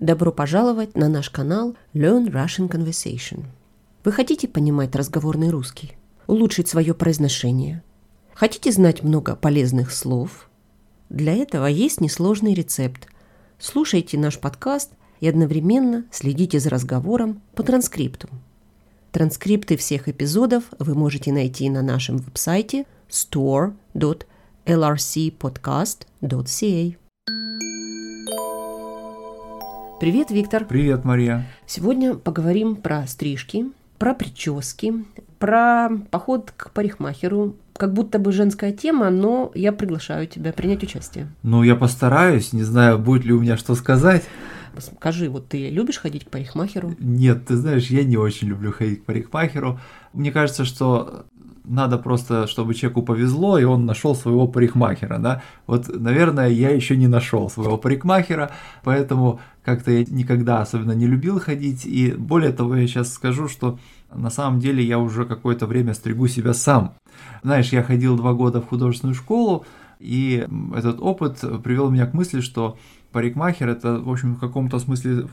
Добро пожаловать на наш канал Learn Russian Conversation. Вы хотите понимать разговорный русский? Улучшить свое произношение? Хотите знать много полезных слов? Для этого есть несложный рецепт. Слушайте наш подкаст и одновременно следите за разговором по транскрипту. Транскрипты всех эпизодов вы можете найти на нашем веб-сайте store.lrcpodcast.ca. Привет, Виктор. Привет, Мария. Сегодня поговорим про стрижки, про прически, про поход к парикмахеру. Как будто бы женская тема, но я приглашаю тебя принять участие. Ну, я постараюсь, не знаю, будет ли у меня что сказать. Скажи, вот ты любишь ходить к парикмахеру? Нет, ты знаешь, я не очень люблю ходить к парикмахеру. Мне кажется, что надо просто, чтобы человеку повезло, и он нашел своего парикмахера, да. Вот, наверное, я еще не нашел своего парикмахера, поэтому как-то я никогда особенно не любил ходить, и более того, я сейчас скажу, что на самом деле я уже какое-то время стригу себя сам. Знаешь, я ходил два года в художественную школу, и этот опыт привел меня к мысли, что парикмахер это, в общем, в каком-то смысле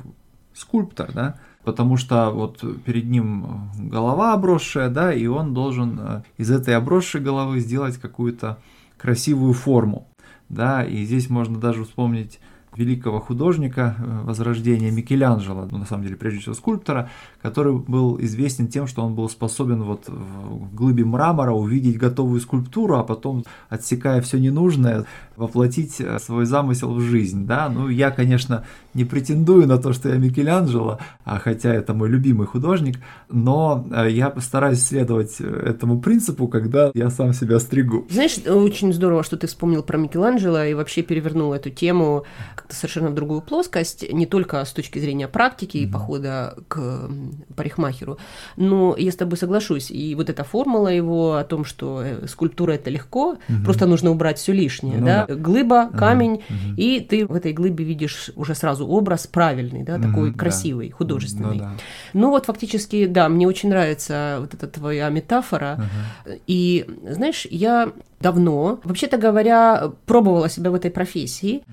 скульптор, да, потому что вот перед ним голова обросшая, да, и он должен э, из этой обросшей головы сделать какую-то красивую форму, да, и здесь можно даже вспомнить великого художника э, Возрождения Микеланджело, ну, на самом деле, прежде всего скульптора, который был известен тем, что он был способен вот в глыбе мрамора увидеть готовую скульптуру, а потом, отсекая все ненужное, воплотить э, свой замысел в жизнь. Да? Ну, я, конечно, не претендую на то, что я Микеланджело, а хотя это мой любимый художник, но э, я постараюсь следовать этому принципу, когда я сам себя стригу. Знаешь, очень здорово, что ты вспомнил про Микеланджело и вообще перевернул эту тему как-то совершенно в другую плоскость, не только с точки зрения практики и похода к парикмахеру, но я с тобой соглашусь. И вот эта формула его о том, что э, скульптура это легко, угу. просто нужно убрать все лишнее, ну, да? да, глыба, камень, угу. и ты в этой глыбе видишь уже сразу образ правильный, да, такой угу, красивый, да. художественный. Ну, да. ну вот фактически, да, мне очень нравится вот эта твоя метафора. Угу. И знаешь, я давно, вообще-то говоря, пробовала себя в этой профессии.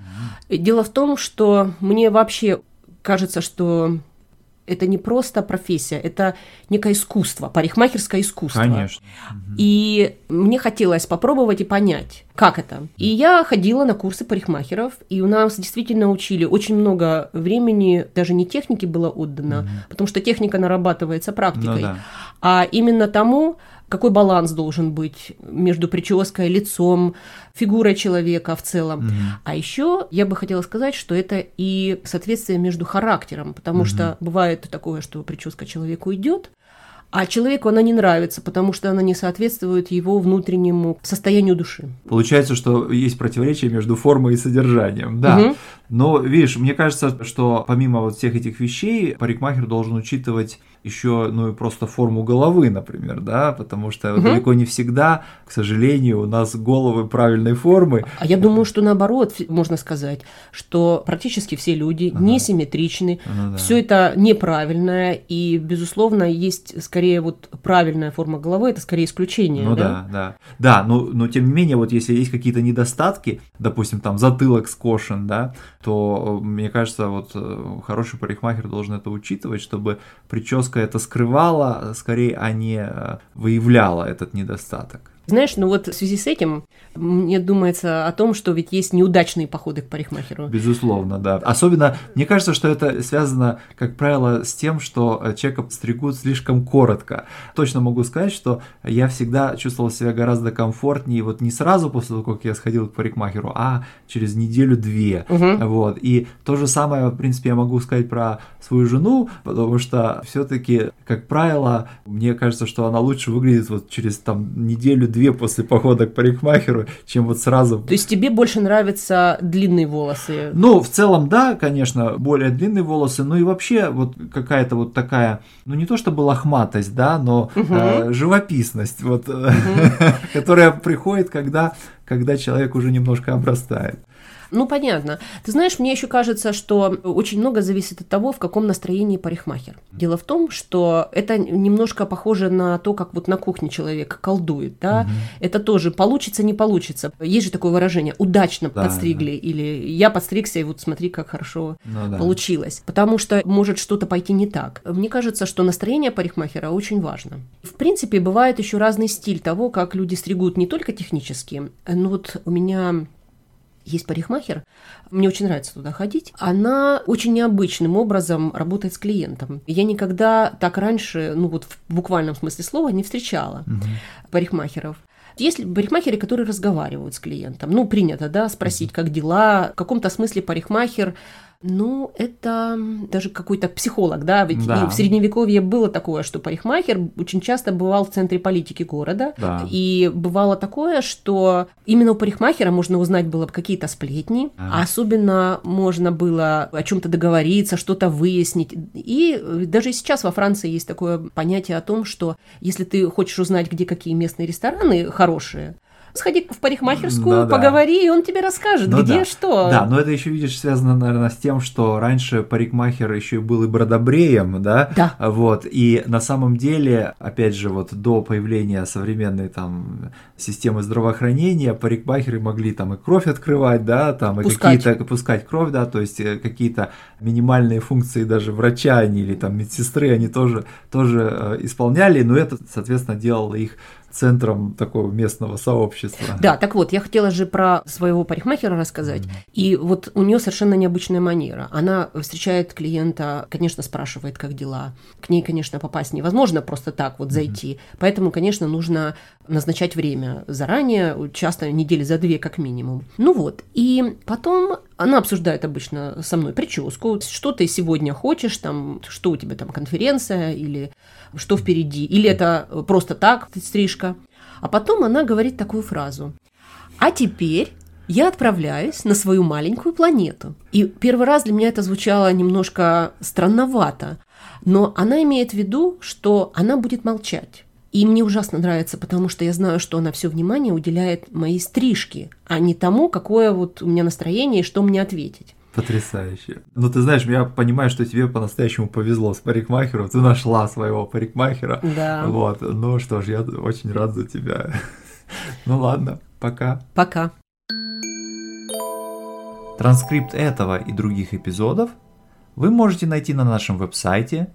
Дело Дело в том, что мне вообще кажется, что это не просто профессия, это некое искусство, парикмахерское искусство. Конечно. И мне хотелось попробовать и понять, как это. И я ходила на курсы парикмахеров, и у нас действительно учили очень много времени, даже не техники было отдано, угу. потому что техника нарабатывается практикой, ну, да. а именно тому, какой баланс должен быть между прической, лицом, фигурой человека в целом. Угу. А еще я бы хотела сказать, что это и соответствие между характером, потому угу. что бывает такое, что прическа человеку идет, а человеку она не нравится, потому что она не соответствует его внутреннему состоянию души. Получается, что есть противоречие между формой и содержанием, да. Угу. Но, видишь, мне кажется, что помимо вот всех этих вещей, парикмахер должен учитывать еще, ну и просто форму головы, например, да, потому что угу. далеко не всегда, к сожалению, у нас головы правильной формы. А я думаю, что наоборот, можно сказать, что практически все люди ага. несимметричны, ну, да. все это неправильное, и, безусловно, есть скорее вот правильная форма головы, это скорее исключение. Ну да, да. Да, да но, но тем не менее, вот если есть какие-то недостатки, допустим, там затылок скошен, да, то, э, мне кажется, вот э, хороший парикмахер должен это учитывать, чтобы прическа это скрывала, скорее, а не э, выявляла этот недостаток. Знаешь, ну вот в связи с этим мне думается о том, что ведь есть неудачные походы к парикмахеру. Безусловно, да. Особенно, мне кажется, что это связано, как правило, с тем, что человека стригут слишком коротко. Точно могу сказать, что я всегда чувствовал себя гораздо комфортнее, вот не сразу после того, как я сходил к парикмахеру, а через неделю-две. Угу. Вот. И то же самое, в принципе, я могу сказать про свою жену, потому что все-таки, как правило, мне кажется, что она лучше выглядит вот через там неделю-две две после похода к парикмахеру, чем вот сразу. То есть тебе больше нравятся длинные волосы? Ну, в целом, да, конечно, более длинные волосы, ну и вообще вот какая-то вот такая, ну не то чтобы лохматость, да, но угу. э, живописность, вот, угу. которая приходит, когда, когда человек уже немножко обрастает. Ну, понятно. Ты знаешь, мне еще кажется, что очень много зависит от того, в каком настроении парикмахер. Дело в том, что это немножко похоже на то, как вот на кухне человек колдует, да? Угу. Это тоже получится, не получится. Есть же такое выражение «удачно да, подстригли» да. или «я подстригся, и вот смотри, как хорошо ну, да. получилось». Потому что может что-то пойти не так. Мне кажется, что настроение парикмахера очень важно. В принципе, бывает еще разный стиль того, как люди стригут не только технически. Ну вот у меня есть парикмахер, мне очень нравится туда ходить. Она очень необычным образом работает с клиентом. Я никогда так раньше, ну вот в буквальном смысле слова, не встречала угу. парикмахеров. Есть парикмахеры, которые разговаривают с клиентом. Ну, принято, да, спросить, как дела. В каком-то смысле парикмахер ну, это даже какой-то психолог, да, ведь да. в средневековье было такое, что парикмахер очень часто бывал в центре политики города, да. и бывало такое, что именно у парикмахера можно узнать было какие-то сплетни, а. особенно можно было о чем-то договориться, что-то выяснить, и даже сейчас во Франции есть такое понятие о том, что если ты хочешь узнать, где какие местные рестораны хорошие, сходи в парикмахерскую, ну, поговори, да. и он тебе расскажет, ну, где да. что. Да, но это еще, видишь, связано, наверное, с тем, что раньше парикмахер еще и был и бродобреем, да? Да. Вот, и на самом деле, опять же, вот до появления современной там системы здравоохранения, парикмахеры могли там и кровь открывать, да, там и какие-то, пускать кровь, да, то есть э, какие-то минимальные функции даже врача они или там медсестры, они тоже, тоже э, исполняли, но это, соответственно, делало их центром такого местного сообщества. Да, так вот, я хотела же про своего парикмахера рассказать. Mm-hmm. И вот у нее совершенно необычная манера. Она встречает клиента, конечно, спрашивает, как дела. К ней, конечно, попасть невозможно просто так вот зайти. Mm-hmm. Поэтому, конечно, нужно назначать время заранее, часто недели за две как минимум. Ну вот, и потом она обсуждает обычно со мной прическу, что ты сегодня хочешь, там, что у тебя там конференция или что впереди, или это просто так стрижка. А потом она говорит такую фразу. А теперь я отправляюсь на свою маленькую планету. И первый раз для меня это звучало немножко странновато, но она имеет в виду, что она будет молчать. И мне ужасно нравится, потому что я знаю, что она все внимание уделяет моей стрижке, а не тому, какое вот у меня настроение и что мне ответить. Потрясающе. Ну, ты знаешь, я понимаю, что тебе по-настоящему повезло с парикмахером. Ты нашла своего парикмахера. Да. Вот. Ну что ж, я очень рад за тебя. Ну ладно, пока. Пока. Транскрипт этого и других эпизодов вы можете найти на нашем веб-сайте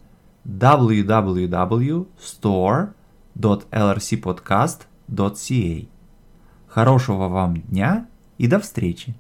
www.store.lrcpodcast.ca. Хорошего вам дня и до встречи!